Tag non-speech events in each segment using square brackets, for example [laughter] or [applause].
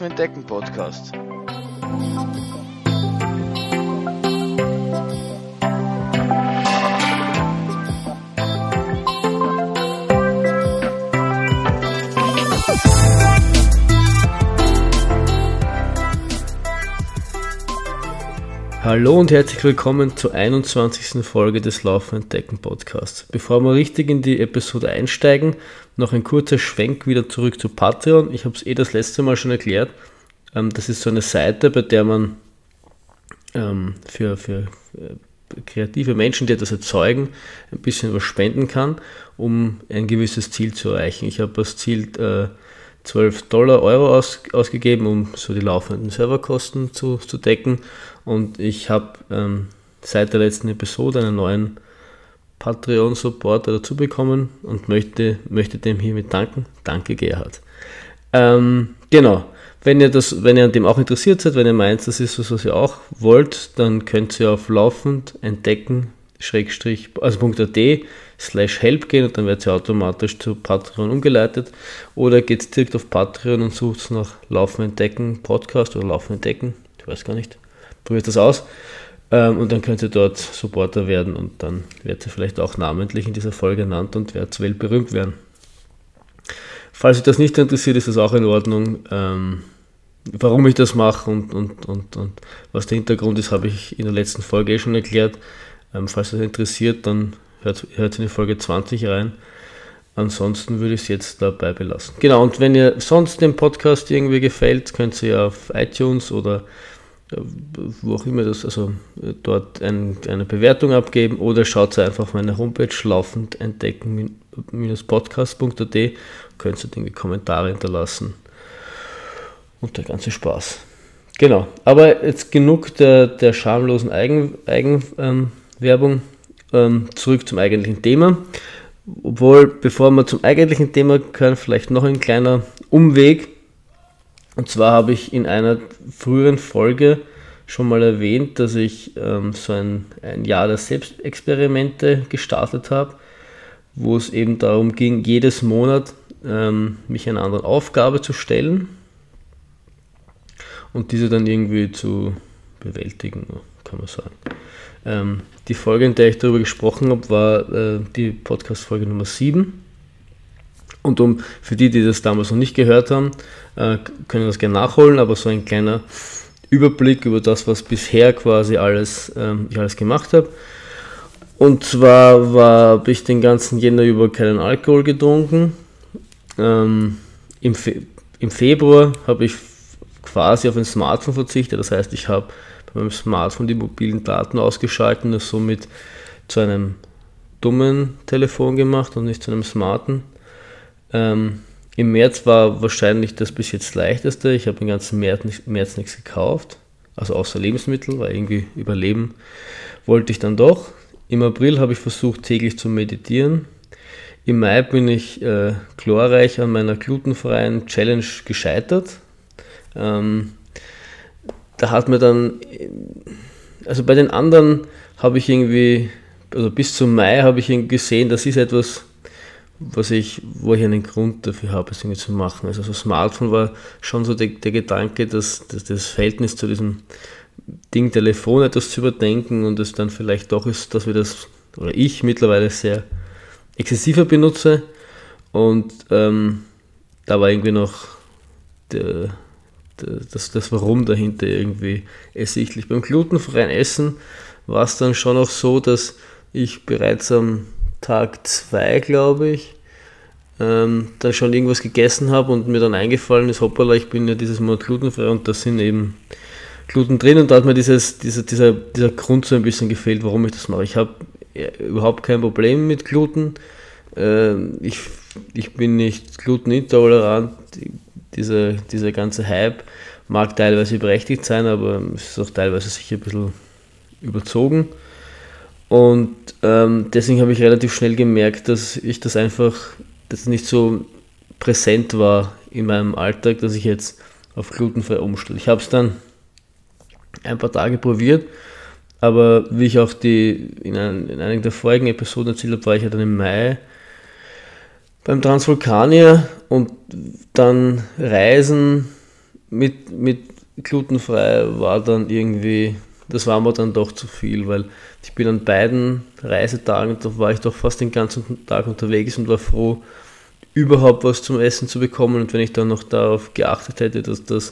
Entdecken Podcast. Hallo und herzlich willkommen zur 21. Folge des Laufen entdecken Podcasts. Bevor wir richtig in die Episode einsteigen, noch ein kurzer Schwenk wieder zurück zu Patreon. Ich habe es eh das letzte Mal schon erklärt. Ähm, das ist so eine Seite, bei der man ähm, für, für äh, kreative Menschen, die etwas erzeugen, ein bisschen was spenden kann, um ein gewisses Ziel zu erreichen. Ich habe das Ziel äh, 12 Dollar, Euro aus, ausgegeben, um so die laufenden Serverkosten zu, zu decken. Und ich habe ähm, seit der letzten Episode einen neuen Patreon-Supporter dazu bekommen und möchte, möchte dem hiermit danken. Danke, Gerhard. Ähm, genau. Wenn ihr, das, wenn ihr an dem auch interessiert seid, wenn ihr meint, das ist was, was ihr auch wollt, dann könnt ihr auf laufend entdecken, schrägstrich, also .at slash help gehen und dann wird sie automatisch zu Patreon umgeleitet. Oder geht direkt auf Patreon und sucht nach Laufen entdecken Podcast oder Laufen entdecken, ich weiß gar nicht. Probiert das aus. Ähm, und dann könnt ihr dort Supporter werden und dann werdet ihr vielleicht auch namentlich in dieser Folge genannt und werdet weltberühmt werden. Falls euch das nicht interessiert, ist das auch in Ordnung. Ähm, warum ich das mache und, und, und, und was der Hintergrund ist, habe ich in der letzten Folge eh schon erklärt. Ähm, falls das interessiert, dann hört, hört in die Folge 20 rein. Ansonsten würde ich es jetzt dabei belassen. Genau, und wenn ihr sonst dem Podcast irgendwie gefällt, könnt ihr auf iTunes oder wo auch immer das, also äh, dort ein, eine Bewertung abgeben oder schaut einfach auf meine Homepage laufend entdecken-podcast.at, könnt ihr irgendwie Kommentare hinterlassen und der ganze Spaß. Genau, aber jetzt genug der, der schamlosen Eigen, Eigenwerbung. Ähm, ähm, zurück zum eigentlichen Thema. Obwohl, bevor wir zum eigentlichen Thema können, vielleicht noch ein kleiner Umweg. Und zwar habe ich in einer früheren Folge schon mal erwähnt, dass ich ähm, so ein, ein Jahr der Selbstexperimente gestartet habe, wo es eben darum ging, jedes Monat ähm, mich einer anderen Aufgabe zu stellen und diese dann irgendwie zu bewältigen, kann man sagen. Ähm, die Folge, in der ich darüber gesprochen habe, war äh, die Podcast-Folge Nummer 7. Und um, für die, die das damals noch nicht gehört haben, äh, können das gerne nachholen, aber so ein kleiner Überblick über das, was bisher quasi alles, ähm, ich alles gemacht habe. Und zwar habe ich den ganzen Jänner über keinen Alkohol getrunken. Ähm, im, Fe Im Februar habe ich quasi auf ein Smartphone verzichtet, das heißt, ich habe bei meinem Smartphone die mobilen Daten ausgeschalten und somit zu einem dummen Telefon gemacht und nicht zu einem smarten. Ähm, Im März war wahrscheinlich das bis jetzt leichteste. Ich habe den ganzen März, März nichts gekauft, also außer Lebensmittel, weil irgendwie überleben wollte ich dann doch. Im April habe ich versucht täglich zu meditieren. Im Mai bin ich äh, glorreich an meiner glutenfreien Challenge gescheitert. Ähm, da hat mir dann, also bei den anderen habe ich irgendwie, also bis zum Mai habe ich gesehen, das ist etwas, was ich, wo ich einen Grund dafür habe, es irgendwie zu machen. Also so Smartphone war schon so der, der Gedanke, dass, dass, das Verhältnis zu diesem Ding Telefon etwas zu überdenken und es dann vielleicht doch ist, dass wir das, oder ich mittlerweile sehr exzessiver benutze und ähm, da war irgendwie noch der, das, das Warum dahinter irgendwie ersichtlich. Beim glutenfreien Essen war es dann schon auch so, dass ich bereits am Tag 2, glaube ich, ähm, da schon irgendwas gegessen habe und mir dann eingefallen ist, hoppala, ich bin ja dieses Monat glutenfrei und da sind eben Gluten drin und da hat mir dieses, dieser, dieser, dieser Grund so ein bisschen gefehlt, warum ich das mache. Ich habe überhaupt kein Problem mit Gluten. Ähm, ich, ich bin nicht glutenintolerant dieser, dieser ganze Hype mag teilweise berechtigt sein, aber es ist auch teilweise sicher ein bisschen überzogen. Und ähm, deswegen habe ich relativ schnell gemerkt, dass ich das einfach, dass nicht so präsent war in meinem Alltag, dass ich jetzt auf glutenfrei umstelle. Ich habe es dann ein paar Tage probiert, aber wie ich auch die in, ein, in einigen der vorigen Episoden erzählt habe, war ich ja dann im Mai beim Transvulkanier und dann Reisen mit, mit glutenfrei war dann irgendwie, das war mir dann doch zu viel, weil ich bin an beiden Reisetagen, da war ich doch fast den ganzen Tag unterwegs und war froh, überhaupt was zum Essen zu bekommen. Und wenn ich dann noch darauf geachtet hätte, dass das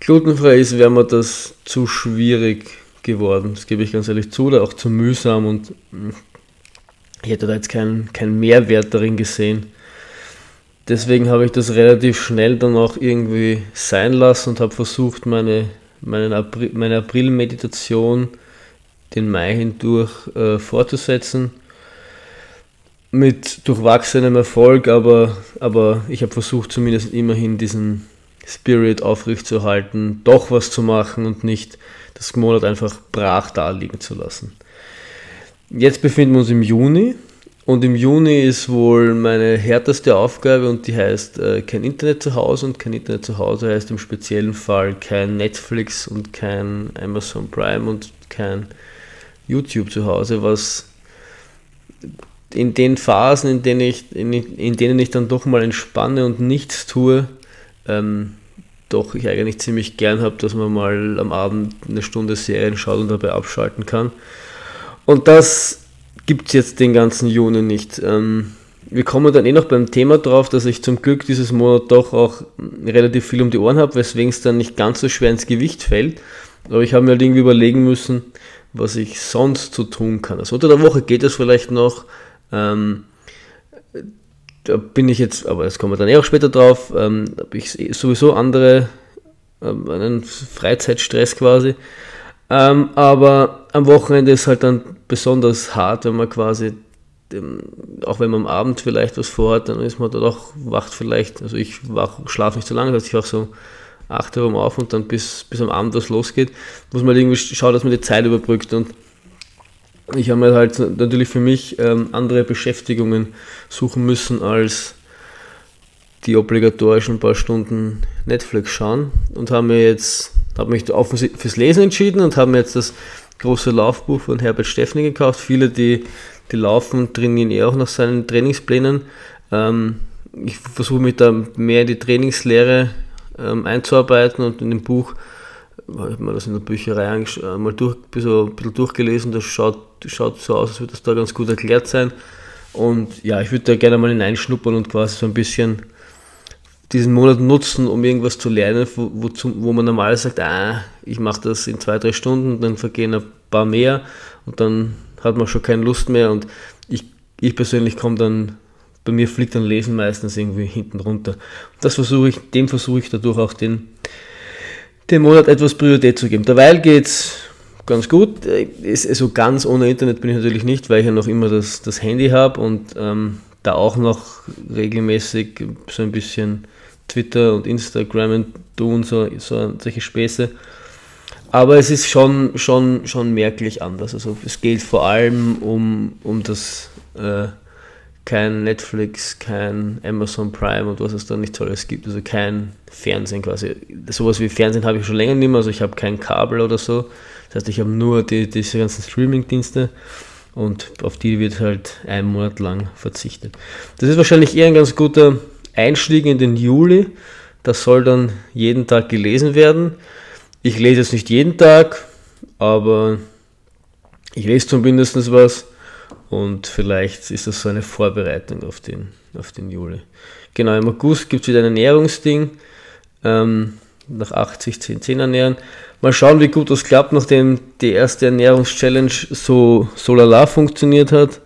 glutenfrei ist, wäre mir das zu schwierig geworden. Das gebe ich ganz ehrlich zu, oder auch zu mühsam und hm, ich hätte da jetzt keinen kein Mehrwert darin gesehen. Deswegen habe ich das relativ schnell dann auch irgendwie sein lassen und habe versucht, meine, meine, April, meine April-Meditation den Mai hindurch äh, fortzusetzen. Mit durchwachsenem Erfolg, aber, aber ich habe versucht, zumindest immerhin diesen Spirit aufrechtzuerhalten, doch was zu machen und nicht das Monat einfach brach da liegen zu lassen. Jetzt befinden wir uns im Juni und im Juni ist wohl meine härteste Aufgabe und die heißt äh, kein Internet zu Hause und kein Internet zu Hause heißt im speziellen Fall kein Netflix und kein Amazon Prime und kein YouTube zu Hause, was in den Phasen, in denen ich, in, in denen ich dann doch mal entspanne und nichts tue, ähm, doch ich eigentlich ziemlich gern habe, dass man mal am Abend eine Stunde Serien schaut und dabei abschalten kann. Und das gibt es jetzt den ganzen Juni nicht. Ähm, wir kommen dann eh noch beim Thema drauf, dass ich zum Glück dieses Monat doch auch relativ viel um die Ohren habe, weswegen es dann nicht ganz so schwer ins Gewicht fällt. Aber ich habe mir halt irgendwie überlegen müssen, was ich sonst so tun kann. Also unter der Woche geht es vielleicht noch. Ähm, da bin ich jetzt, aber das kommen wir dann eh auch später drauf, ähm, habe ich sowieso andere, ähm, einen Freizeitstress quasi. Ähm, aber am Wochenende ist halt dann besonders hart, wenn man quasi, ähm, auch wenn man am Abend vielleicht was vorhat, dann ist man da doch, wacht vielleicht, also ich schlafe nicht so lange, das heißt ich wach so 8 Uhr auf und dann bis, bis am Abend was losgeht, muss man irgendwie schauen, dass man die Zeit überbrückt und ich habe mir halt natürlich für mich ähm, andere Beschäftigungen suchen müssen als die obligatorischen paar Stunden Netflix schauen und habe mir jetzt habe mich fürs Lesen entschieden und habe mir jetzt das große Laufbuch von Herbert Steffni gekauft. Viele, die, die laufen, trainieren eh auch nach seinen Trainingsplänen. Ähm, ich versuche mich da mehr in die Trainingslehre ähm, einzuarbeiten und in dem Buch habe ich mir das in der Bücherei äh, mal durch, so ein bisschen durchgelesen, das schaut, schaut so aus, als würde das da ganz gut erklärt sein. Und ja, ich würde da gerne mal hineinschnuppern und quasi so ein bisschen diesen Monat nutzen, um irgendwas zu lernen, wo, wo, wo man normal sagt, ah, ich mache das in zwei, drei Stunden, dann vergehen ein paar mehr und dann hat man schon keine Lust mehr und ich, ich persönlich komme dann, bei mir fliegt dann Lesen meistens irgendwie hinten runter. Das versuche ich, dem versuche ich dadurch auch den, den Monat etwas Priorität zu geben. Derweil geht es ganz gut. Ist, also ganz ohne Internet bin ich natürlich nicht, weil ich ja noch immer das, das Handy habe und ähm, da auch noch regelmäßig so ein bisschen Twitter und Instagram tun, so, so solche Späße. Aber es ist schon, schon, schon merklich anders. Also es geht vor allem um, um das äh, kein Netflix, kein Amazon Prime und was es da nicht so alles gibt. Also kein Fernsehen quasi. Sowas wie Fernsehen habe ich schon länger nicht mehr. Also ich habe kein Kabel oder so. Das heißt, ich habe nur die, diese ganzen Streaming-Dienste und auf die wird halt ein Monat lang verzichtet. Das ist wahrscheinlich eher ein ganz guter Einstieg in den Juli. Das soll dann jeden Tag gelesen werden. Ich lese jetzt nicht jeden Tag, aber ich lese zumindest was und vielleicht ist das so eine Vorbereitung auf den, auf den Juli. Genau, im August gibt es wieder ein Ernährungsding. Ähm, nach 80, 10, 10 ernähren. Mal schauen, wie gut das klappt, nachdem die erste Ernährungschallenge so, so lala funktioniert hat.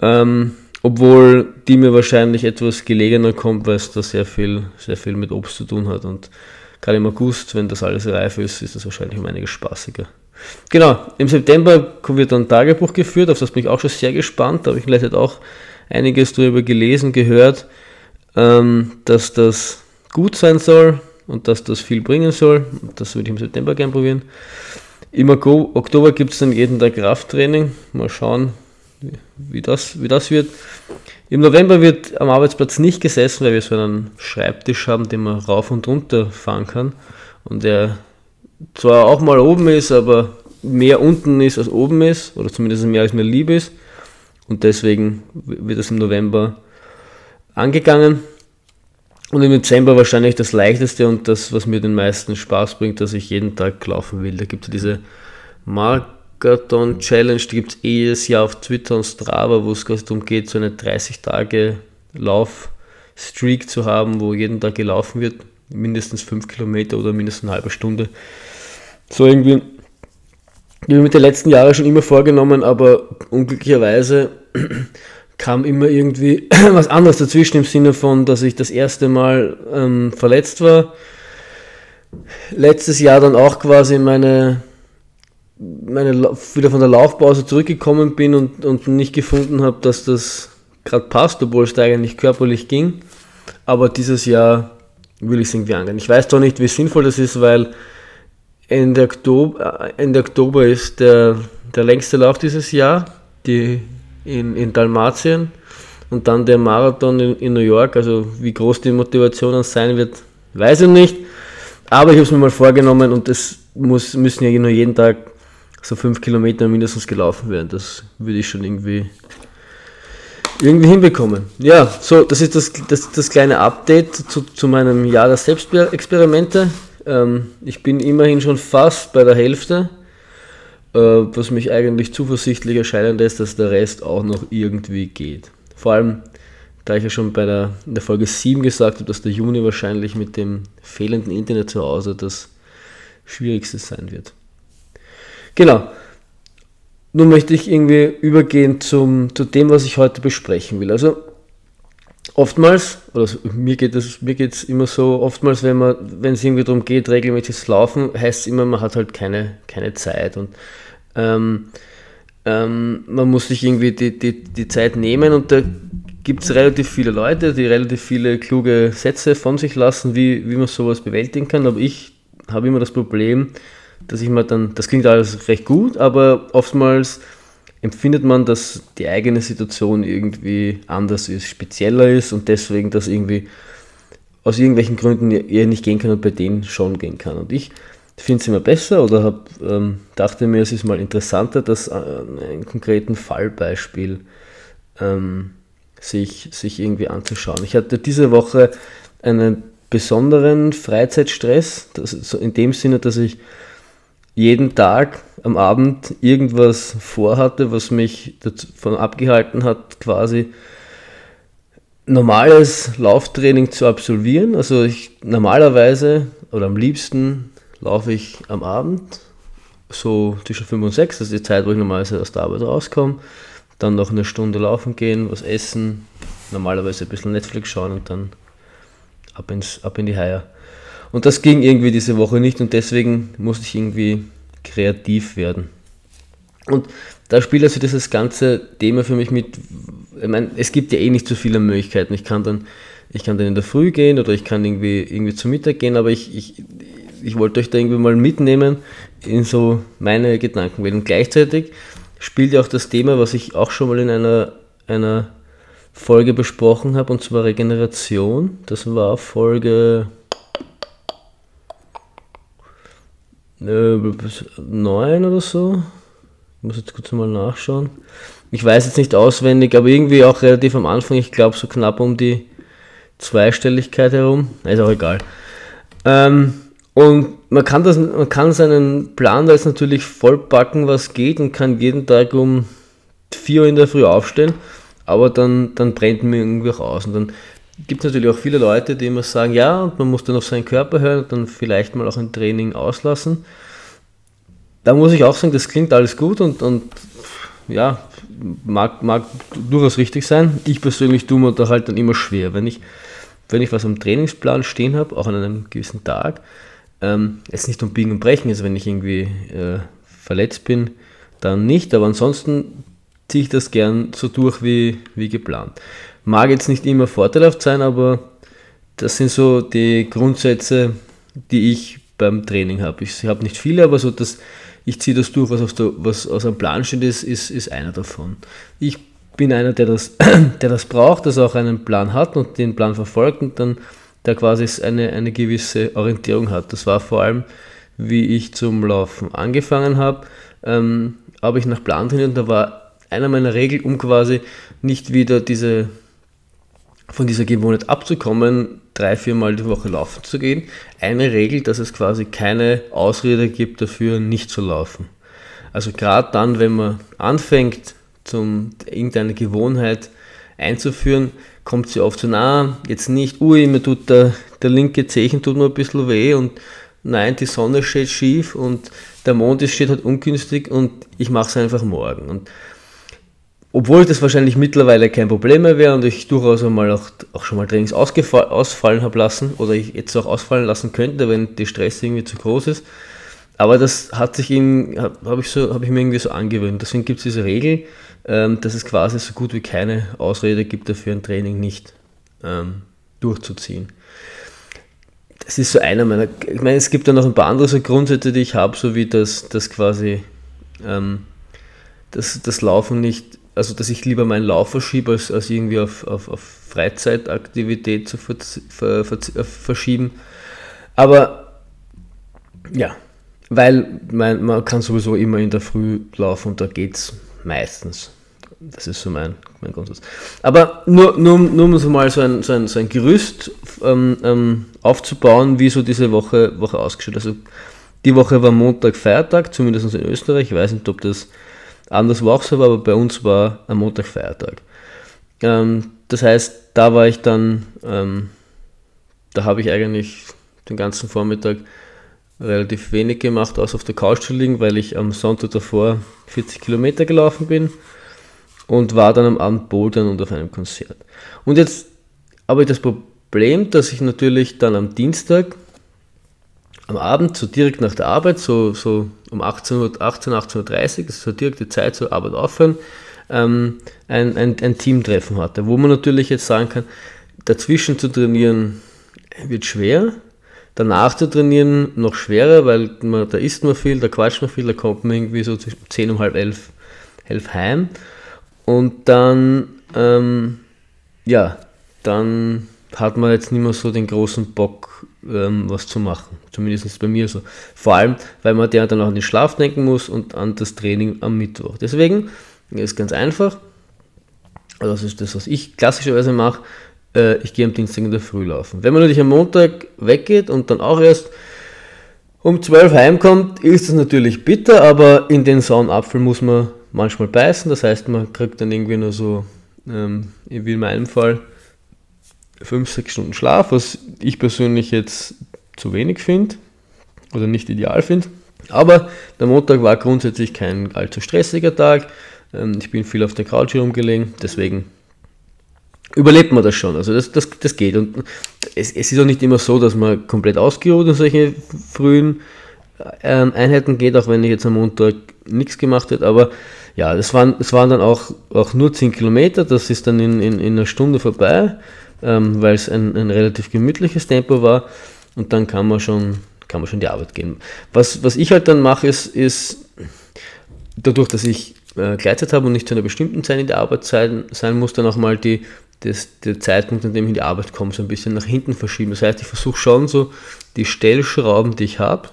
Ähm, obwohl die mir wahrscheinlich etwas gelegener kommt, weil es da sehr viel, sehr viel mit Obst zu tun hat. Und gerade im August, wenn das alles reif ist, ist das wahrscheinlich um einiges spaßiger. Genau, im September wird dann Tagebuch geführt, auf das bin ich auch schon sehr gespannt. Da habe ich vielleicht auch einiges darüber gelesen, gehört, ähm, dass das gut sein soll und dass das viel bringen soll. Das würde ich im September gerne probieren. Im Oktober gibt es dann jeden Tag Krafttraining. Mal schauen, wie das, wie das wird. Im November wird am Arbeitsplatz nicht gesessen, weil wir so einen Schreibtisch haben, den man rauf und runter fahren kann. Und der zwar auch mal oben ist, aber mehr unten ist als oben ist, oder zumindest mehr als mir lieb ist. Und deswegen wird das im November angegangen. Und im Dezember wahrscheinlich das leichteste und das, was mir den meisten Spaß bringt, dass ich jeden Tag laufen will. Da gibt es diese Marathon Challenge, die gibt es eh jedes Jahr auf Twitter und Strava, wo es quasi darum geht, so eine 30 Tage Laufstreak zu haben, wo jeden Tag gelaufen wird, mindestens 5 Kilometer oder mindestens eine halbe Stunde. So irgendwie, die habe ich mit den letzten Jahren schon immer vorgenommen, aber unglücklicherweise [clears throat] kam immer irgendwie [clears throat] was anderes dazwischen im Sinne von, dass ich das erste Mal ähm, verletzt war. Letztes Jahr dann auch quasi meine, meine wieder von der Laufpause zurückgekommen bin und, und nicht gefunden habe, dass das gerade passt, obwohl es da eigentlich körperlich ging. Aber dieses Jahr will ich es irgendwie angehen. Ich weiß doch nicht, wie sinnvoll das ist, weil Ende Oktober, äh, Ende Oktober ist der, der längste Lauf dieses Jahr. Die in, in Dalmatien und dann der Marathon in, in New York. Also wie groß die Motivation dann sein wird, weiß ich nicht. Aber ich habe es mir mal vorgenommen und es muss, müssen ja nur jeden Tag so fünf Kilometer mindestens gelaufen werden. Das würde ich schon irgendwie, irgendwie hinbekommen. Ja, so, das ist das, das, das kleine Update zu, zu meinem Jahr der Selbstexperimente. Ähm, ich bin immerhin schon fast bei der Hälfte. Äh, was mich eigentlich zuversichtlich erscheinen lässt, dass der Rest auch noch irgendwie geht. Vor allem, da ich ja schon bei der, in der Folge 7 gesagt habe, dass der Juni wahrscheinlich mit dem fehlenden Internet zu Hause das Schwierigste sein wird. Genau. Nun möchte ich irgendwie übergehen zum, zu dem, was ich heute besprechen will. Also oftmals, oder mir geht es mir geht's immer so, oftmals, wenn man, wenn es irgendwie darum geht, regelmäßig zu laufen, heißt es immer, man hat halt keine, keine Zeit. Und ähm, ähm, man muss sich irgendwie die, die, die Zeit nehmen und da gibt es relativ viele Leute, die relativ viele kluge Sätze von sich lassen, wie, wie man sowas bewältigen kann. Aber ich habe immer das Problem, dass ich mir dann, das klingt alles recht gut, aber oftmals empfindet man, dass die eigene Situation irgendwie anders ist, spezieller ist und deswegen das irgendwie aus irgendwelchen Gründen eher nicht gehen kann und bei denen schon gehen kann. Und ich finde es immer besser oder hab, ähm, dachte mir, es ist mal interessanter, das äh, einem konkreten Fallbeispiel ähm, sich, sich irgendwie anzuschauen. Ich hatte diese Woche einen besonderen Freizeitstress, das, so in dem Sinne, dass ich jeden Tag am Abend irgendwas vorhatte, was mich davon abgehalten hat, quasi normales Lauftraining zu absolvieren. Also ich normalerweise oder am liebsten laufe ich am Abend so zwischen 5 und 6, das ist die Zeit, wo ich normalerweise aus der Arbeit rauskomme. Dann noch eine Stunde laufen gehen, was essen, normalerweise ein bisschen Netflix schauen und dann ab, ins, ab in die Haie. Und das ging irgendwie diese Woche nicht und deswegen musste ich irgendwie kreativ werden. Und da spielt also dieses ganze Thema für mich mit, ich meine, es gibt ja eh nicht so viele Möglichkeiten. Ich kann dann, ich kann dann in der Früh gehen oder ich kann irgendwie, irgendwie zu Mittag gehen, aber ich, ich, ich wollte euch da irgendwie mal mitnehmen in so meine Gedankenwelt. Und gleichzeitig spielt ja auch das Thema, was ich auch schon mal in einer, einer Folge besprochen habe, und zwar Regeneration. Das war Folge 9 äh, oder so. Ich muss jetzt kurz mal nachschauen. Ich weiß jetzt nicht auswendig, aber irgendwie auch relativ am Anfang, ich glaube so knapp um die Zweistelligkeit herum. Ist auch egal. Ähm, und man kann, das, man kann seinen Plan da jetzt natürlich vollpacken, was geht und kann jeden Tag um 4 Uhr in der Früh aufstehen, aber dann, dann brennt mir irgendwie auch aus. Und dann gibt natürlich auch viele Leute, die immer sagen, ja, und man muss dann auf seinen Körper hören und dann vielleicht mal auch ein Training auslassen. Da muss ich auch sagen, das klingt alles gut und, und ja, mag, mag durchaus richtig sein. Ich persönlich tue mir da halt dann immer schwer. Wenn ich, wenn ich was am Trainingsplan stehen habe, auch an einem gewissen Tag, ähm, es nicht um Biegen und Brechen ist, wenn ich irgendwie äh, verletzt bin, dann nicht, aber ansonsten ziehe ich das gern so durch wie, wie geplant. Mag jetzt nicht immer vorteilhaft sein, aber das sind so die Grundsätze, die ich beim Training habe. Ich habe nicht viele, aber so dass ich ziehe das durch, was, auf der, was aus einem Plan steht, ist, ist, ist einer davon. Ich bin einer, der das, [clears throat] der das braucht, das auch einen Plan hat und den Plan verfolgt und dann der quasi eine, eine gewisse Orientierung hat. Das war vor allem, wie ich zum Laufen angefangen habe, ähm, habe ich nach Plan trainiert und da war einer meiner Regeln, um quasi nicht wieder diese von dieser Gewohnheit abzukommen, drei, viermal die Woche laufen zu gehen, eine Regel, dass es quasi keine Ausrede gibt dafür, nicht zu laufen. Also gerade dann, wenn man anfängt, zum, irgendeine Gewohnheit einzuführen, kommt sie oft so, na, jetzt nicht, ui, mir tut der, der linke Zehen tut mir ein bisschen weh und nein, die Sonne steht schief und der Mond steht halt ungünstig und ich mache es einfach morgen. Und obwohl das wahrscheinlich mittlerweile kein Problem mehr wäre und ich durchaus einmal auch, auch schon mal Trainings ausfallen habe lassen oder ich jetzt auch ausfallen lassen könnte, wenn der Stress irgendwie zu groß ist. Aber das hat sich habe ich, so, hab ich mir irgendwie so angewöhnt. Deswegen gibt es diese Regel, ähm, dass es quasi so gut wie keine Ausrede gibt dafür, ein Training nicht ähm, durchzuziehen. Das ist so einer meiner, ich meine, es gibt dann noch ein paar andere so Grundsätze, die ich habe, so wie das, das quasi, ähm, das, das Laufen nicht also dass ich lieber meinen Lauf verschiebe, als, als irgendwie auf, auf, auf Freizeitaktivität zu ver, ver, ver, verschieben. Aber ja, weil man, man kann sowieso immer in der Früh laufen und da geht es meistens. Das ist so mein, mein Grundsatz. Aber nur, nur, nur um so mal so ein, so ein, so ein Gerüst ähm, ähm, aufzubauen, wie so diese Woche, Woche ausgeschaut. Also die Woche war Montag, Feiertag, zumindest in Österreich. Ich weiß nicht, ob das Anders war auch so, aber bei uns war am Montag Feiertag. Ähm, das heißt, da war ich dann, ähm, da habe ich eigentlich den ganzen Vormittag relativ wenig gemacht, außer auf der Couch zu liegen, weil ich am Sonntag davor 40 Kilometer gelaufen bin und war dann am Abend bouldern und auf einem Konzert. Und jetzt habe ich das Problem, dass ich natürlich dann am Dienstag am Abend, so direkt nach der Arbeit, so, so um 18 Uhr, 18, 18.30 Uhr, ist so direkt die Zeit zur Arbeit aufhören, ähm, ein, ein, ein Teamtreffen hatte, wo man natürlich jetzt sagen kann, dazwischen zu trainieren wird schwer, danach zu trainieren noch schwerer, weil man, da isst man viel, da quatscht man viel, da kommt man irgendwie so zwischen 10 und halb 11, 11 heim. Und dann, ähm, ja, dann hat man jetzt nicht mehr so den großen Bock, ähm, was zu machen. Zumindest bei mir so. Vor allem, weil man dann auch an den Schlaf denken muss und an das Training am Mittwoch. Deswegen ist ganz einfach. Das ist das, was ich klassischerweise mache. Äh, ich gehe am Dienstag in der Früh laufen. Wenn man natürlich am Montag weggeht und dann auch erst um 12 heimkommt, ist das natürlich bitter, aber in den sauren Apfel muss man manchmal beißen. Das heißt, man kriegt dann irgendwie nur so, ähm, wie in meinem Fall, 5, 6 Stunden Schlaf, was ich persönlich jetzt zu wenig finde oder nicht ideal finde. Aber der Montag war grundsätzlich kein allzu stressiger Tag. Ähm, ich bin viel auf der Couch herumgelegen, deswegen überlebt man das schon. Also das, das, das geht. Und es, es ist auch nicht immer so, dass man komplett ausgeruht in solche frühen ähm, Einheiten geht, auch wenn ich jetzt am Montag nichts gemacht hätte. Aber ja, das waren, waren dann auch, auch nur 10 Kilometer, das ist dann in, in, in einer Stunde vorbei ähm, weil es ein, ein relativ gemütliches Tempo war und dann kann man schon, kann man schon die Arbeit gehen. Was, was ich halt dann mache, ist, ist dadurch, dass ich äh, Gleitzeit habe und nicht zu einer bestimmten Zeit in der Arbeit sein, sein muss, dann auch mal die, das, der Zeitpunkt, an dem ich in die Arbeit komme, so ein bisschen nach hinten verschieben. Das heißt, ich versuche schon so die Stellschrauben, die ich habe,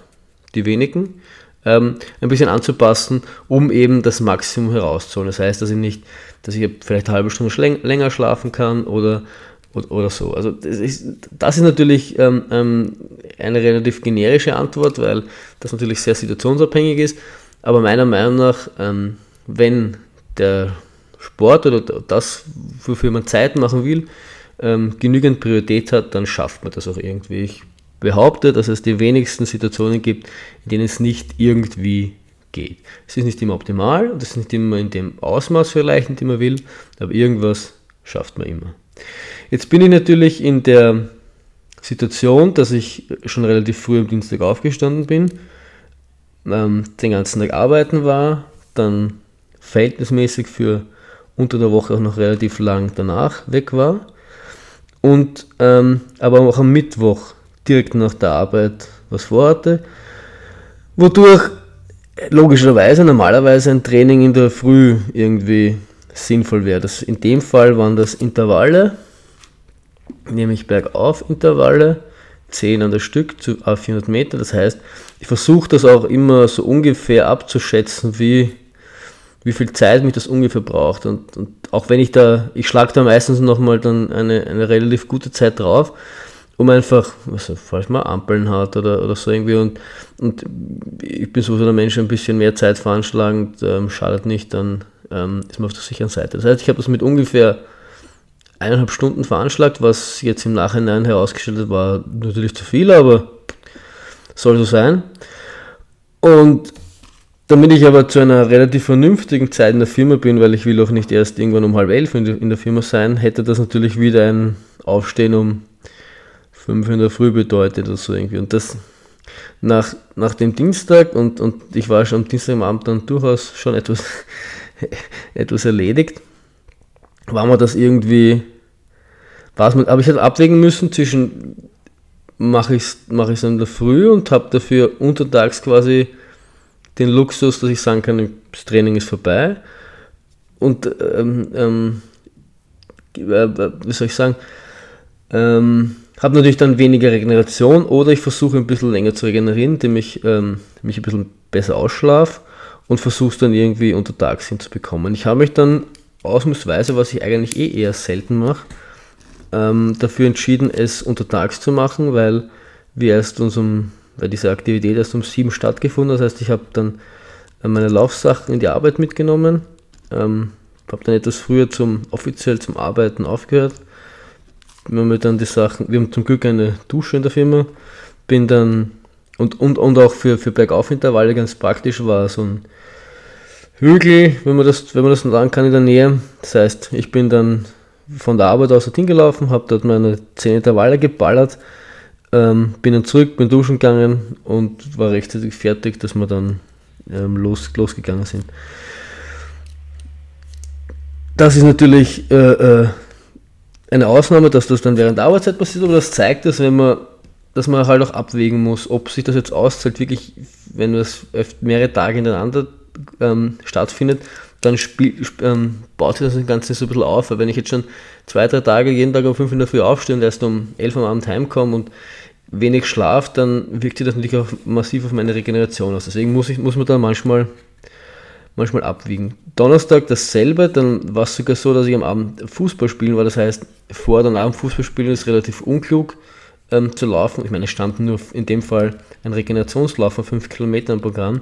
die wenigen, ähm, ein bisschen anzupassen, um eben das Maximum herauszuholen. Das heißt, dass ich nicht, dass ich vielleicht eine halbe Stunde länger schlafen kann oder oder so. Also das ist, das ist natürlich ähm, ähm, eine relativ generische Antwort, weil das natürlich sehr situationsabhängig ist. Aber meiner Meinung nach, ähm, wenn der Sport oder das, wofür man Zeit machen will, ähm, genügend Priorität hat, dann schafft man das auch irgendwie. Ich behaupte, dass es die wenigsten Situationen gibt, in denen es nicht irgendwie geht. Es ist nicht immer optimal und es ist nicht immer in dem Ausmaß vielleicht, in dem man will, aber irgendwas schafft man immer. Jetzt bin ich natürlich in der Situation, dass ich schon relativ früh am Dienstag aufgestanden bin, ähm, den ganzen Tag arbeiten war, dann verhältnismäßig für unter der Woche auch noch relativ lang danach weg war und ähm, aber auch am Mittwoch direkt nach der Arbeit was vorhatte, wodurch logischerweise normalerweise ein Training in der Früh irgendwie sinnvoll wäre. Das, in dem Fall waren das Intervalle, nämlich Bergauf-Intervalle, 10 an der Stück zu auf 400 Meter. Das heißt, ich versuche das auch immer so ungefähr abzuschätzen, wie wie viel Zeit mich das ungefähr braucht. Und, und auch wenn ich da, ich schlage da meistens nochmal dann eine, eine relativ gute Zeit drauf, um einfach, also, falls man Ampeln hat oder, oder so irgendwie. Und, und ich bin sowieso ein Mensch, ein bisschen mehr Zeit veranschlagend, ähm, schadet nicht, dann ähm, ist man auf der sicheren Seite. Das heißt, ich habe das mit ungefähr eineinhalb Stunden veranschlagt, was jetzt im Nachhinein herausgestellt war natürlich zu viel, aber soll so sein. Und damit ich aber zu einer relativ vernünftigen Zeit in der Firma bin, weil ich will auch nicht erst irgendwann um halb elf in der Firma sein, hätte das natürlich wieder ein Aufstehen um fünf in der Früh bedeutet oder so irgendwie. Und das nach, nach dem Dienstag und, und ich war schon am Dienstag am Abend dann durchaus schon etwas, [laughs] etwas erledigt, war mir das irgendwie, war es aber ich hatte abwägen müssen zwischen mache ich es mach in der Früh und habe dafür untertags quasi den Luxus, dass ich sagen kann, das Training ist vorbei. Und ähm, ähm, wie soll ich sagen, ähm, habe natürlich dann weniger Regeneration oder ich versuche ein bisschen länger zu regenerieren, indem ich ähm, mich ein bisschen besser ausschlafe und versuche es dann irgendwie untertags hinzubekommen. Ich habe mich dann ausnahmsweise, was ich eigentlich eh eher selten mache, ähm, dafür entschieden, es untertags zu machen, weil wir erst uns weil diese Aktivität erst um sieben stattgefunden. Das heißt, ich habe dann äh, meine Laufsachen in die Arbeit mitgenommen, ähm, habe dann etwas früher zum offiziell zum Arbeiten aufgehört. Wir haben dann die Sachen, wir haben zum Glück eine Dusche in der Firma, bin dann und, und, und auch für, für Bergaufintervalle ganz praktisch war so ein Hügel, wenn man das, wenn man das sagen kann, in der Nähe. Das heißt, ich bin dann von der Arbeit aus dorthin gelaufen, habe dort meine 10 Intervalle geballert, ähm, bin dann zurück, bin duschen gegangen und war rechtzeitig fertig, dass wir dann ähm, los, losgegangen sind. Das ist natürlich äh, äh, eine Ausnahme, dass das dann während der Arbeitszeit passiert, aber das zeigt, dass wenn man, dass man halt auch abwägen muss, ob sich das jetzt auszahlt, wirklich, wenn das mehrere Tage hintereinander ähm, stattfindet, dann spiel, ähm, baut sich das Ganze so ein bisschen auf. Weil wenn ich jetzt schon zwei, drei Tage jeden Tag um 5 in der Früh aufstehe und erst um 11 Uhr am Abend heimkomme und wenig Schlaf, dann wirkt sich das natürlich auch massiv auf meine Regeneration aus. Deswegen muss, ich, muss man da manchmal, manchmal abwiegen. Donnerstag dasselbe, dann war es sogar so, dass ich am Abend Fußball spielen war. Das heißt, vor oder nach dem Fußball spielen ist relativ unklug ähm, zu laufen. Ich meine, es stand nur in dem Fall ein Regenerationslauf von 5 Kilometern im Programm.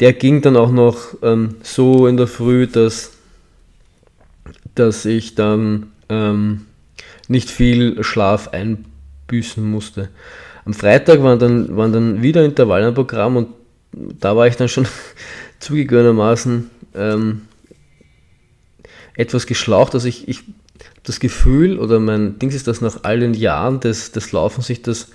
Der ging dann auch noch ähm, so in der Früh, dass, dass ich dann ähm, nicht viel Schlaf ein büßen musste. Am Freitag waren dann, waren dann wieder Intervalle im Programm und da war ich dann schon [laughs] zugegönnermaßen ähm, etwas geschlaucht. Also ich, ich das Gefühl oder mein Ding ist, dass nach all den Jahren des, des Laufens sich das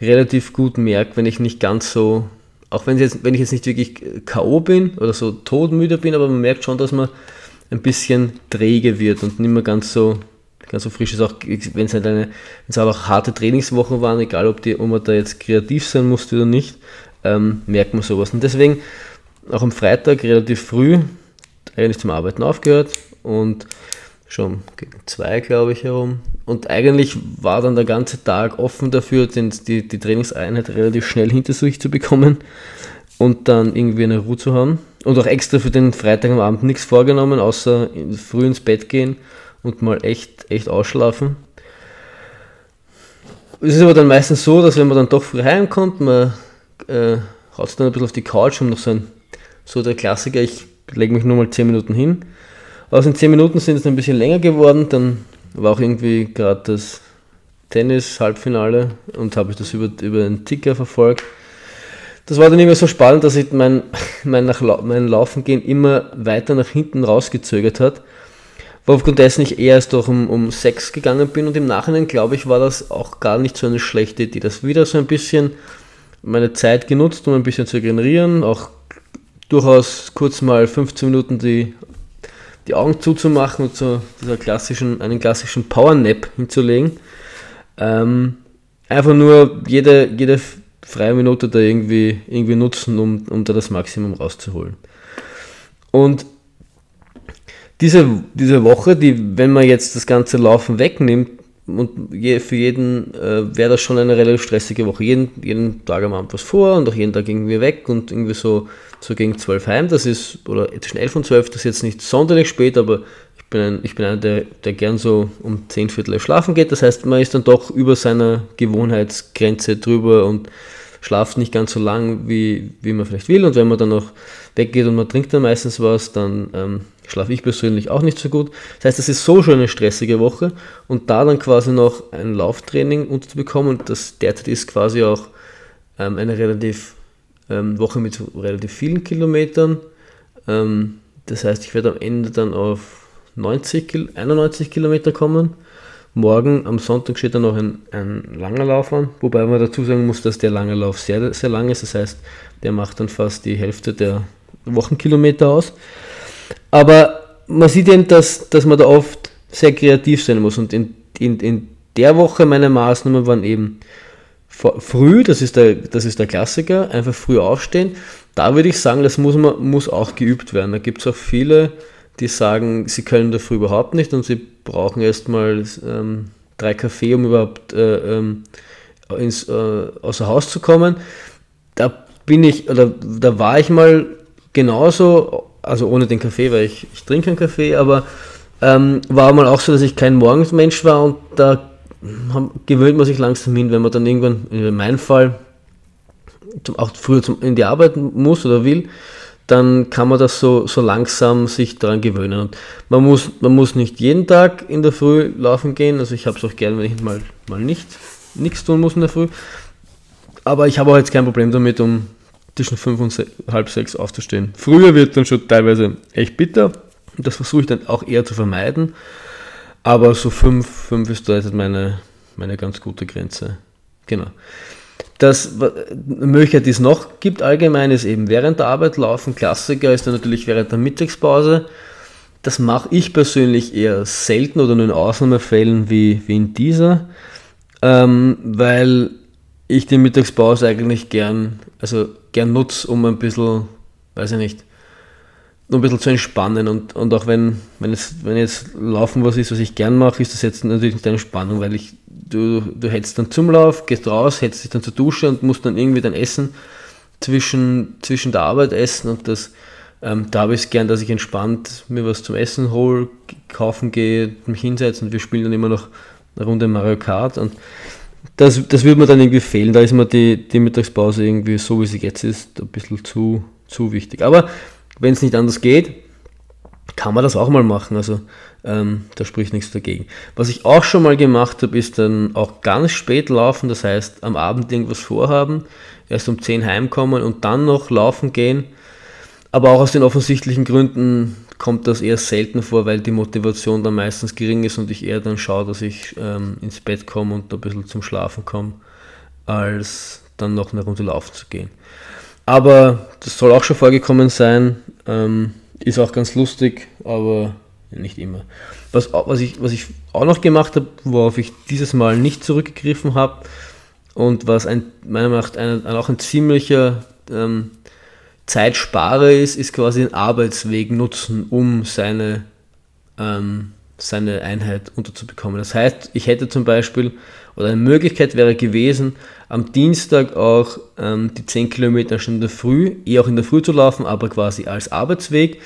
relativ gut merkt, wenn ich nicht ganz so, auch wenn ich jetzt, wenn ich jetzt nicht wirklich K.O. bin oder so todmüde bin, aber man merkt schon, dass man ein bisschen träge wird und nicht mehr ganz so ganz so frisch ist, auch wenn es halt eine, wenn es auch harte Trainingswochen waren, egal ob, die, ob man da jetzt kreativ sein musste oder nicht, ähm, merkt man sowas. Und deswegen auch am Freitag relativ früh eigentlich zum Arbeiten aufgehört und schon gegen zwei, glaube ich, herum. Und eigentlich war dann der ganze Tag offen dafür, den, die, die Trainingseinheit relativ schnell hinter sich zu bekommen und dann irgendwie eine Ruhe zu haben. Und auch extra für den Freitag am Abend nichts vorgenommen, außer früh ins Bett gehen und mal echt, echt ausschlafen. Es ist aber dann meistens so, dass wenn man dann doch früh heimkommt, man äh, haut dann ein bisschen auf die Couch und noch so ein, so der Klassiker, ich lege mich nur mal 10 Minuten hin. Aus den 10 Minuten sind es ein bisschen länger geworden, dann war auch irgendwie gerade das Tennis-Halbfinale und habe ich das über, über den Ticker verfolgt. Das war dann immer so spannend, dass ich mein, [laughs] mein, nach, mein Laufen gehen immer weiter nach hinten rausgezögert hat wo aufgrund dessen ich eher erst doch um, um Sex gegangen bin und im Nachhinein glaube ich, war das auch gar nicht so eine schlechte Idee. Das wieder so ein bisschen meine Zeit genutzt, um ein bisschen zu regenerieren, auch durchaus kurz mal 15 Minuten die, die Augen zuzumachen und so dieser klassischen, einen klassischen Power-Nap hinzulegen. Ähm, einfach nur jede, jede freie Minute da irgendwie, irgendwie nutzen, um, um da das Maximum rauszuholen. Und diese, diese Woche, die, wenn man jetzt das ganze Laufen wegnimmt, und je, für jeden äh, wäre das schon eine relativ stressige Woche. Jeden, jeden Tag am Abend was vor und auch jeden Tag irgendwie weg und irgendwie so, so gegen 12 heim. Das ist, oder zwischen 11 und 12, das ist jetzt nicht sonderlich spät, aber ich bin, ein, ich bin einer, der, der gern so um 10 Viertel schlafen geht. Das heißt, man ist dann doch über seiner Gewohnheitsgrenze drüber und schlaft nicht ganz so lang, wie, wie man vielleicht will. Und wenn man dann noch weggeht und man trinkt dann meistens was, dann ähm, schlafe ich persönlich auch nicht so gut. Das heißt, es ist so schon eine stressige Woche und da dann quasi noch ein Lauftraining unterzubekommen und das derzeit ist quasi auch ähm, eine relativ ähm, Woche mit relativ vielen Kilometern. Ähm, das heißt, ich werde am Ende dann auf 90, 91 Kilometer kommen. Morgen am Sonntag steht dann noch ein, ein langer Lauf an, wobei man dazu sagen muss, dass der lange Lauf sehr, sehr lang ist. Das heißt, der macht dann fast die Hälfte der Wochenkilometer aus. Aber man sieht eben, dass, dass man da oft sehr kreativ sein muss. Und in, in, in der Woche meine Maßnahmen waren eben früh, das ist, der, das ist der Klassiker, einfach früh aufstehen. Da würde ich sagen, das muss, man, muss auch geübt werden. Da gibt es auch viele, die sagen, sie können da früh überhaupt nicht und sie brauchen erstmal ähm, drei Kaffee, um überhaupt äh, ähm, ins, äh, außer Haus zu kommen. Da bin ich, oder da war ich mal genauso, also ohne den Kaffee, weil ich, ich trinke keinen Kaffee, aber ähm, war mal auch so, dass ich kein Morgensmensch war und da gewöhnt man sich langsam hin, wenn man dann irgendwann, in meinem Fall, zum, auch früher zum, in die Arbeit muss oder will, dann kann man das so, so langsam sich daran gewöhnen. Und man muss, man muss nicht jeden Tag in der Früh laufen gehen, also ich habe es auch gern, wenn ich mal, mal nicht nichts tun muss in der Früh. Aber ich habe auch jetzt kein Problem damit, um zwischen fünf und halb sechs aufzustehen. Früher wird dann schon teilweise echt bitter. Das versuche ich dann auch eher zu vermeiden. Aber so fünf, fünf ist da jetzt meine, meine ganz gute Grenze. Genau. Das Möglichkeit, die es noch gibt allgemein, ist eben während der Arbeit laufen. Klassiker ist dann natürlich während der Mittagspause. Das mache ich persönlich eher selten oder nur in Ausnahmefällen wie, wie in dieser, ähm, weil ich die Mittagspause eigentlich gern, also gern nutze, um ein bisschen, weiß ich nicht, um ein bisschen zu entspannen und, und auch wenn, wenn, es, wenn jetzt Laufen was ist, was ich gern mache, ist das jetzt natürlich nicht eine Entspannung, weil ich, du, du hetzt dann zum Lauf, gehst raus, hetzt dich dann zur Dusche und musst dann irgendwie dein Essen zwischen, zwischen der Arbeit essen und das, ähm, da habe ich es gern, dass ich entspannt mir was zum Essen hole, kaufen gehe, mich hinsetze und wir spielen dann immer noch eine Runde Mario Kart und das, das würde mir dann irgendwie fehlen. Da ist mir die, die Mittagspause irgendwie so, wie sie jetzt ist, ein bisschen zu, zu wichtig. Aber wenn es nicht anders geht, kann man das auch mal machen. Also ähm, da spricht nichts dagegen. Was ich auch schon mal gemacht habe, ist dann auch ganz spät laufen. Das heißt, am Abend irgendwas vorhaben, erst um 10 heimkommen und dann noch laufen gehen. Aber auch aus den offensichtlichen Gründen kommt das eher selten vor, weil die Motivation dann meistens gering ist und ich eher dann schaue, dass ich ähm, ins Bett komme und ein bisschen zum Schlafen komme, als dann noch eine Runde laufen zu gehen. Aber das soll auch schon vorgekommen sein, ähm, ist auch ganz lustig, aber nicht immer. Was, was, ich, was ich auch noch gemacht habe, worauf ich dieses Mal nicht zurückgegriffen habe und was ein, meiner Meinung nach ein, auch ein ziemlicher ähm, Zeitsparer ist, ist quasi den Arbeitsweg nutzen, um seine, ähm, seine Einheit unterzubekommen. Das heißt, ich hätte zum Beispiel, oder eine Möglichkeit wäre gewesen, am Dienstag auch ähm, die 10 Kilometer schon in der Früh, eh auch in der Früh zu laufen, aber quasi als Arbeitsweg.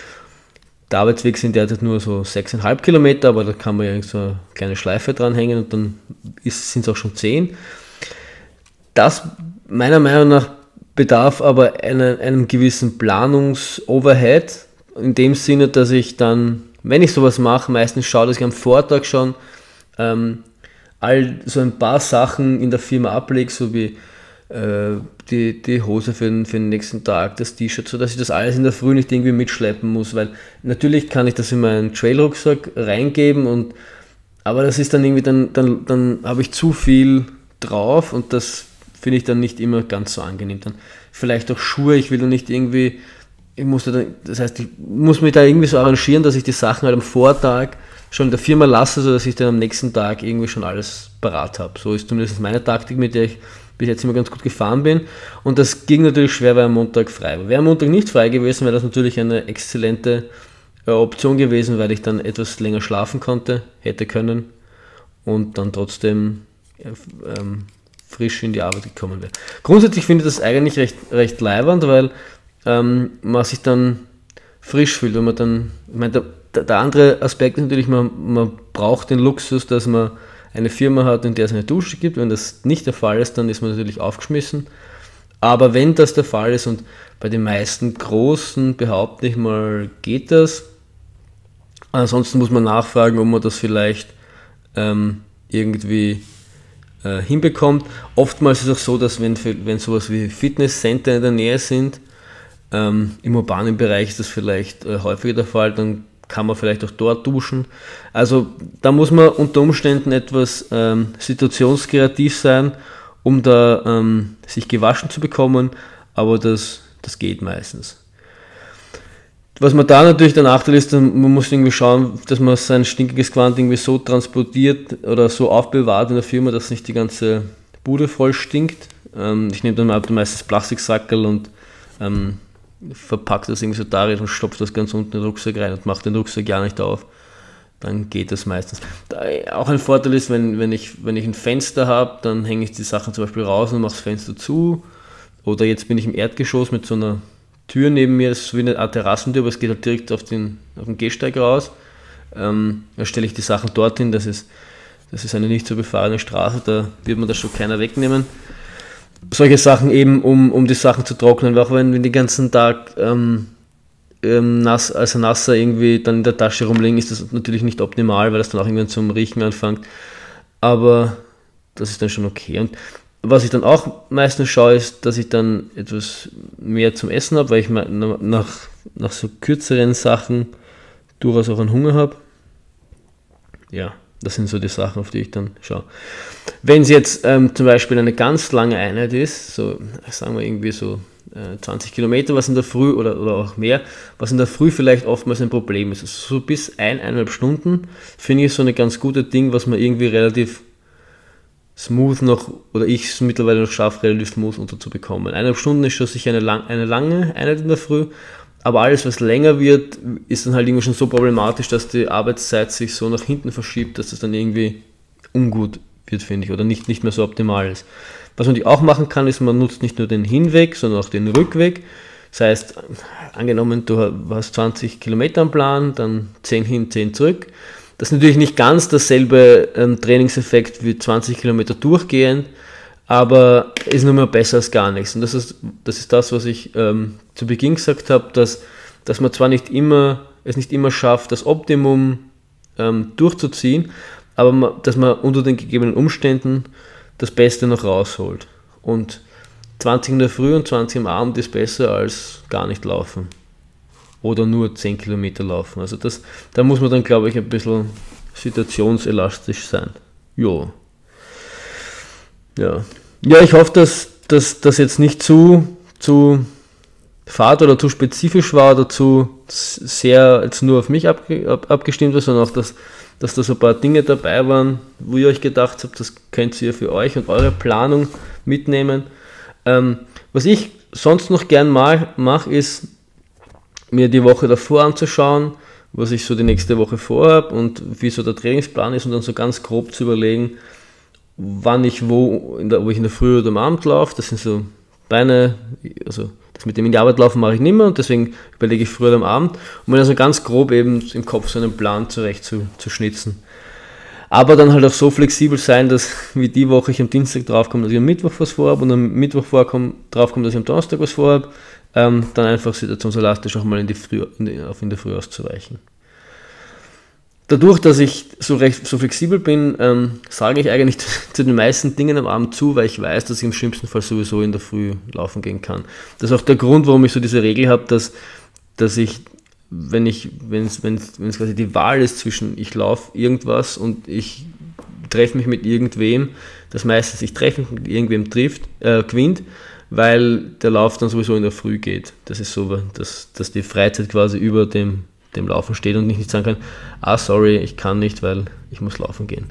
Der Arbeitsweg sind derzeit nur so 6,5 Kilometer, aber da kann man ja so eine kleine Schleife dranhängen und dann sind es auch schon 10. Das meiner Meinung nach bedarf aber einer, einem gewissen Planungs-Overhead, in dem Sinne, dass ich dann, wenn ich sowas mache, meistens schaue, dass ich am Vortag schon ähm, all so ein paar Sachen in der Firma ablege, so wie äh, die, die Hose für den, für den nächsten Tag, das T-Shirt, so dass ich das alles in der Früh nicht irgendwie mitschleppen muss, weil natürlich kann ich das in meinen Trailrucksack reingeben und aber das ist dann irgendwie, dann, dann, dann habe ich zu viel drauf und das finde ich dann nicht immer ganz so angenehm. Dann vielleicht auch Schuhe, ich will dann nicht irgendwie, ich muss da, das heißt, ich muss mich da irgendwie so arrangieren, dass ich die Sachen halt am Vortag schon in der Firma lasse, sodass ich dann am nächsten Tag irgendwie schon alles parat habe. So ist zumindest meine Taktik, mit der ich bis jetzt immer ganz gut gefahren bin. Und das ging natürlich schwer, weil am Montag frei war. Wäre am Montag nicht frei gewesen, wäre das natürlich eine exzellente äh, Option gewesen, weil ich dann etwas länger schlafen konnte, hätte können und dann trotzdem ähm, frisch in die Arbeit gekommen wäre. Grundsätzlich finde ich das eigentlich recht, recht leibernd, weil ähm, man sich dann frisch fühlt, wenn man dann, ich meine, der, der andere Aspekt ist natürlich, man, man braucht den Luxus, dass man eine Firma hat, in der es eine Dusche gibt. Wenn das nicht der Fall ist, dann ist man natürlich aufgeschmissen. Aber wenn das der Fall ist und bei den meisten Großen behaupte ich mal, geht das. Ansonsten muss man nachfragen, ob man das vielleicht ähm, irgendwie äh, hinbekommt. Oftmals ist es auch so, dass wenn, wenn sowas wie Fitnesscenter in der Nähe sind, ähm, im urbanen Bereich ist das vielleicht äh, häufiger der Fall, dann kann man vielleicht auch dort duschen. Also da muss man unter Umständen etwas ähm, situationskreativ sein, um da ähm, sich gewaschen zu bekommen, aber das, das geht meistens. Was man da natürlich der Nachteil ist, man muss irgendwie schauen, dass man sein stinkiges Quant irgendwie so transportiert oder so aufbewahrt in der Firma, dass nicht die ganze Bude voll stinkt. Ähm, ich nehme dann meistens Plastiksackel und ähm, verpackt das irgendwie so darin und stopft das ganz unten in den Rucksack rein und macht den Rucksack gar nicht auf. Dann geht das meistens. Da auch ein Vorteil ist, wenn, wenn, ich, wenn ich ein Fenster habe, dann hänge ich die Sachen zum Beispiel raus und mache das Fenster zu. Oder jetzt bin ich im Erdgeschoss mit so einer Tür neben mir, das ist wie eine Art Terrassentür, aber es geht halt direkt auf den, auf den Gehsteig raus. Ähm, da stelle ich die Sachen dorthin, das ist, das ist eine nicht so befahrene Straße, da wird man das schon keiner wegnehmen. Solche Sachen eben, um, um die Sachen zu trocknen, auch wenn wir den ganzen Tag ähm, ähm, nass, also nasser irgendwie dann in der Tasche rumliegen, ist das natürlich nicht optimal, weil das dann auch irgendwann zum Riechen anfängt. Aber das ist dann schon okay. Und was ich dann auch meistens schaue, ist, dass ich dann etwas mehr zum Essen habe, weil ich nach, nach so kürzeren Sachen durchaus auch einen Hunger habe. Ja, das sind so die Sachen, auf die ich dann schaue. Wenn es jetzt ähm, zum Beispiel eine ganz lange Einheit ist, so sagen wir irgendwie so äh, 20 Kilometer, was in der Früh oder, oder auch mehr, was in der Früh vielleicht oftmals ein Problem ist. Also so bis ein, eineinhalb Stunden finde ich so eine ganz gute Ding, was man irgendwie relativ smooth noch, oder ich es mittlerweile noch schaffe, relativ smooth unterzubekommen. Eineinhalb Stunden ist schon sicher eine, lang, eine lange Einheit in der Früh, aber alles, was länger wird, ist dann halt irgendwie schon so problematisch, dass die Arbeitszeit sich so nach hinten verschiebt, dass das dann irgendwie ungut wird, finde ich, oder nicht, nicht mehr so optimal ist. Was man auch machen kann, ist, man nutzt nicht nur den Hinweg, sondern auch den Rückweg. Das heißt, angenommen, du hast 20 Kilometer am Plan, dann 10 hin, 10 zurück das ist natürlich nicht ganz dasselbe ähm, Trainingseffekt wie 20 Kilometer durchgehend, aber ist nur mehr besser als gar nichts. Und das ist das, ist das was ich ähm, zu Beginn gesagt habe, dass, dass man zwar nicht immer, es nicht immer schafft, das Optimum ähm, durchzuziehen, aber man, dass man unter den gegebenen Umständen das Beste noch rausholt. Und 20 in der Früh und 20 am Abend ist besser als gar nicht laufen oder nur 10 Kilometer laufen. Also das, da muss man dann, glaube ich, ein bisschen situationselastisch sein. Jo. Ja. Ja, ich hoffe, dass das jetzt nicht zu, zu fad oder zu spezifisch war oder zu sehr jetzt nur auf mich abge, ab, abgestimmt war, sondern auch, dass, dass da so ein paar Dinge dabei waren, wo ihr euch gedacht habt, das könnt ihr für euch und eure Planung mitnehmen. Ähm, was ich sonst noch gern mal mache, ist mir die Woche davor anzuschauen, was ich so die nächste Woche vorhabe und wie so der Trainingsplan ist und dann so ganz grob zu überlegen, wann ich wo, der, wo ich in der Früh oder am Abend laufe. Das sind so Beine, also das mit dem in die Arbeit laufen mache ich nicht mehr und deswegen überlege ich früher oder am Abend, um mir also ganz grob eben im Kopf so einen Plan zurecht zu, zu schnitzen. Aber dann halt auch so flexibel sein, dass wie die Woche ich am Dienstag draufkomme, dass ich am Mittwoch was vorhabe und am Mittwoch draufkomme, dass ich am Donnerstag was vorhabe ähm, dann einfach situationselastisch auch mal in die Früh, in auf in der Früh auszuweichen. Dadurch, dass ich so recht so flexibel bin, ähm, sage ich eigentlich [laughs] zu den meisten Dingen am Abend zu, weil ich weiß, dass ich im schlimmsten Fall sowieso in der Früh laufen gehen kann. Das ist auch der Grund, warum ich so diese Regel habe, dass, dass ich, wenn ich, wenn es, quasi die Wahl ist zwischen ich laufe irgendwas und ich treffe mich mit irgendwem, dass meistens ich treffe mich mit irgendwem trifft, äh, gewinnt, weil der Lauf dann sowieso in der Früh geht. Das ist so, dass, dass die Freizeit quasi über dem, dem Laufen steht und ich nicht sagen kann, ah sorry, ich kann nicht, weil ich muss laufen gehen.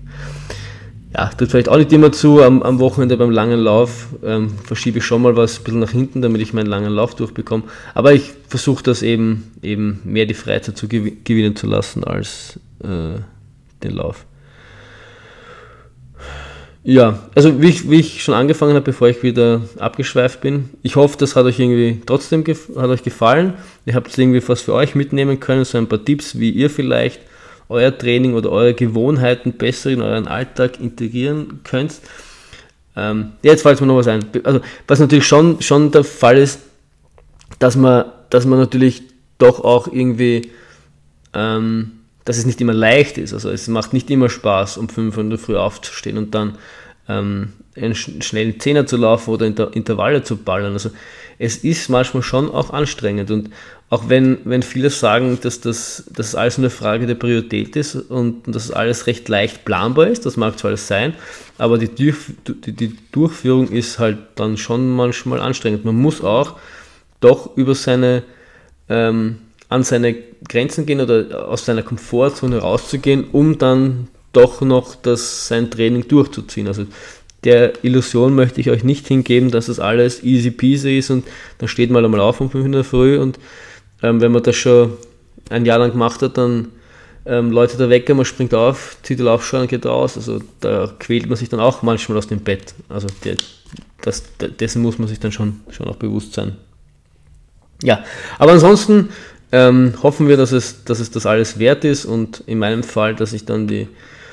Ja, tut vielleicht auch nicht immer zu, am, am Wochenende beim langen Lauf ähm, verschiebe ich schon mal was ein bisschen nach hinten, damit ich meinen langen Lauf durchbekomme. Aber ich versuche das eben, eben mehr die Freizeit zu gewinnen zu lassen als äh, den Lauf. Ja, also wie ich, wie ich schon angefangen habe, bevor ich wieder abgeschweift bin, ich hoffe, das hat euch irgendwie trotzdem hat euch gefallen. Ihr habt irgendwie was für euch mitnehmen können, so ein paar Tipps, wie ihr vielleicht euer Training oder eure Gewohnheiten besser in euren Alltag integrieren könnt. Ähm, jetzt fällt mir noch was ein. Also, was natürlich schon, schon der Fall ist, dass man, dass man natürlich doch auch irgendwie, ähm, dass es nicht immer leicht ist. Also es macht nicht immer Spaß, um 5 Uhr Früh aufzustehen und dann ähm, einen schnellen Zehner zu laufen oder Inter Intervalle zu ballern. Also es ist manchmal schon auch anstrengend und auch wenn, wenn viele sagen, dass das, dass alles eine Frage der Priorität ist und dass alles recht leicht planbar ist, das mag zwar alles sein, aber die, die, die Durchführung ist halt dann schon manchmal anstrengend. Man muss auch doch über seine, ähm, an seine Grenzen gehen oder aus seiner Komfortzone rauszugehen, um dann doch noch das, sein Training durchzuziehen. Also der Illusion möchte ich euch nicht hingeben, dass das alles easy peasy ist und dann steht man einmal auf um 5 in der Früh und ähm, wenn man das schon ein Jahr lang gemacht hat, dann ähm, läutet der Wecker, man springt auf, zieht die Laufschuhe und geht raus. Also da quält man sich dann auch manchmal aus dem Bett. Also der, das, dessen muss man sich dann schon, schon auch bewusst sein. Ja, aber ansonsten ähm, hoffen wir, dass es, dass es das alles wert ist und in meinem Fall, dass ich dann die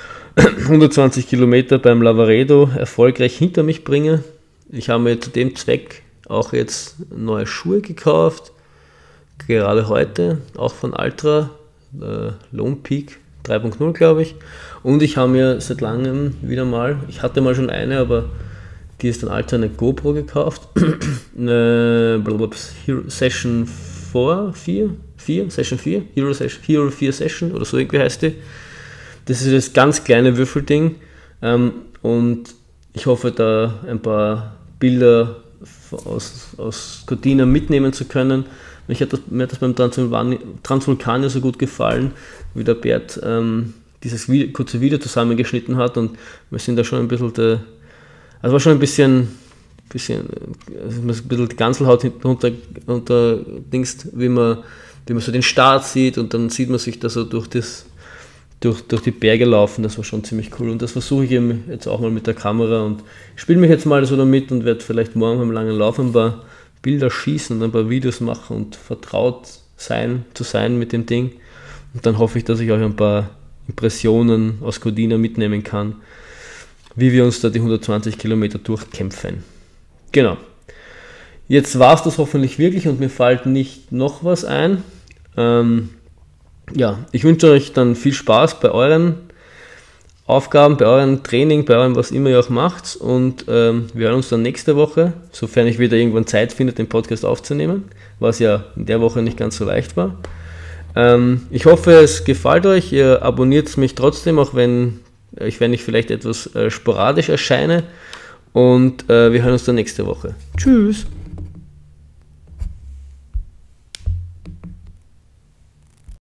[clears throat] 120 Kilometer beim Lavaredo erfolgreich hinter mich bringe. Ich habe mir zu dem Zweck auch jetzt neue Schuhe gekauft, gerade heute, auch von Altra, äh, Lone Peak 3.0 glaube ich. Und ich habe mir seit langem wieder mal, ich hatte mal schon eine, aber die ist dann Altra eine GoPro gekauft, [clears throat] eine Session 4, 4, 4, Session 4, Hero, Session, Hero 4 Session oder so irgendwie heißt die. Das ist das ganz kleine Würfelding ähm, und ich hoffe da ein paar Bilder aus, aus Cortina mitnehmen zu können. Mich hat das, mir hat das beim Transvulkanier so gut gefallen, wie der Bert ähm, dieses Video, kurze Video zusammengeschnitten hat und wir sind da schon ein bisschen, de, also war schon ein bisschen, bisschen, also ein bisschen die Ganzelhaut unter, unter Dings, wie man, wie man so den Start sieht und dann sieht man sich da so durch das durch, durch die Berge laufen, das war schon ziemlich cool. Und das versuche ich eben jetzt auch mal mit der Kamera und spiele mich jetzt mal so damit und werde vielleicht morgen beim langen Lauf ein paar Bilder schießen und ein paar Videos machen und vertraut sein, zu sein mit dem Ding. Und dann hoffe ich, dass ich euch ein paar Impressionen aus Codina mitnehmen kann, wie wir uns da die 120 Kilometer durchkämpfen. Genau. Jetzt war es das hoffentlich wirklich und mir fällt nicht noch was ein. Ähm, ja, ich wünsche euch dann viel Spaß bei euren Aufgaben, bei eurem Training, bei eurem, was immer ihr auch macht. Und ähm, wir hören uns dann nächste Woche, sofern ich wieder irgendwann Zeit finde, den Podcast aufzunehmen, was ja in der Woche nicht ganz so leicht war. Ähm, ich hoffe, es gefällt euch. Ihr abonniert mich trotzdem, auch wenn ich, wenn ich vielleicht etwas äh, sporadisch erscheine. Und äh, wir hören uns dann nächste Woche. Tschüss!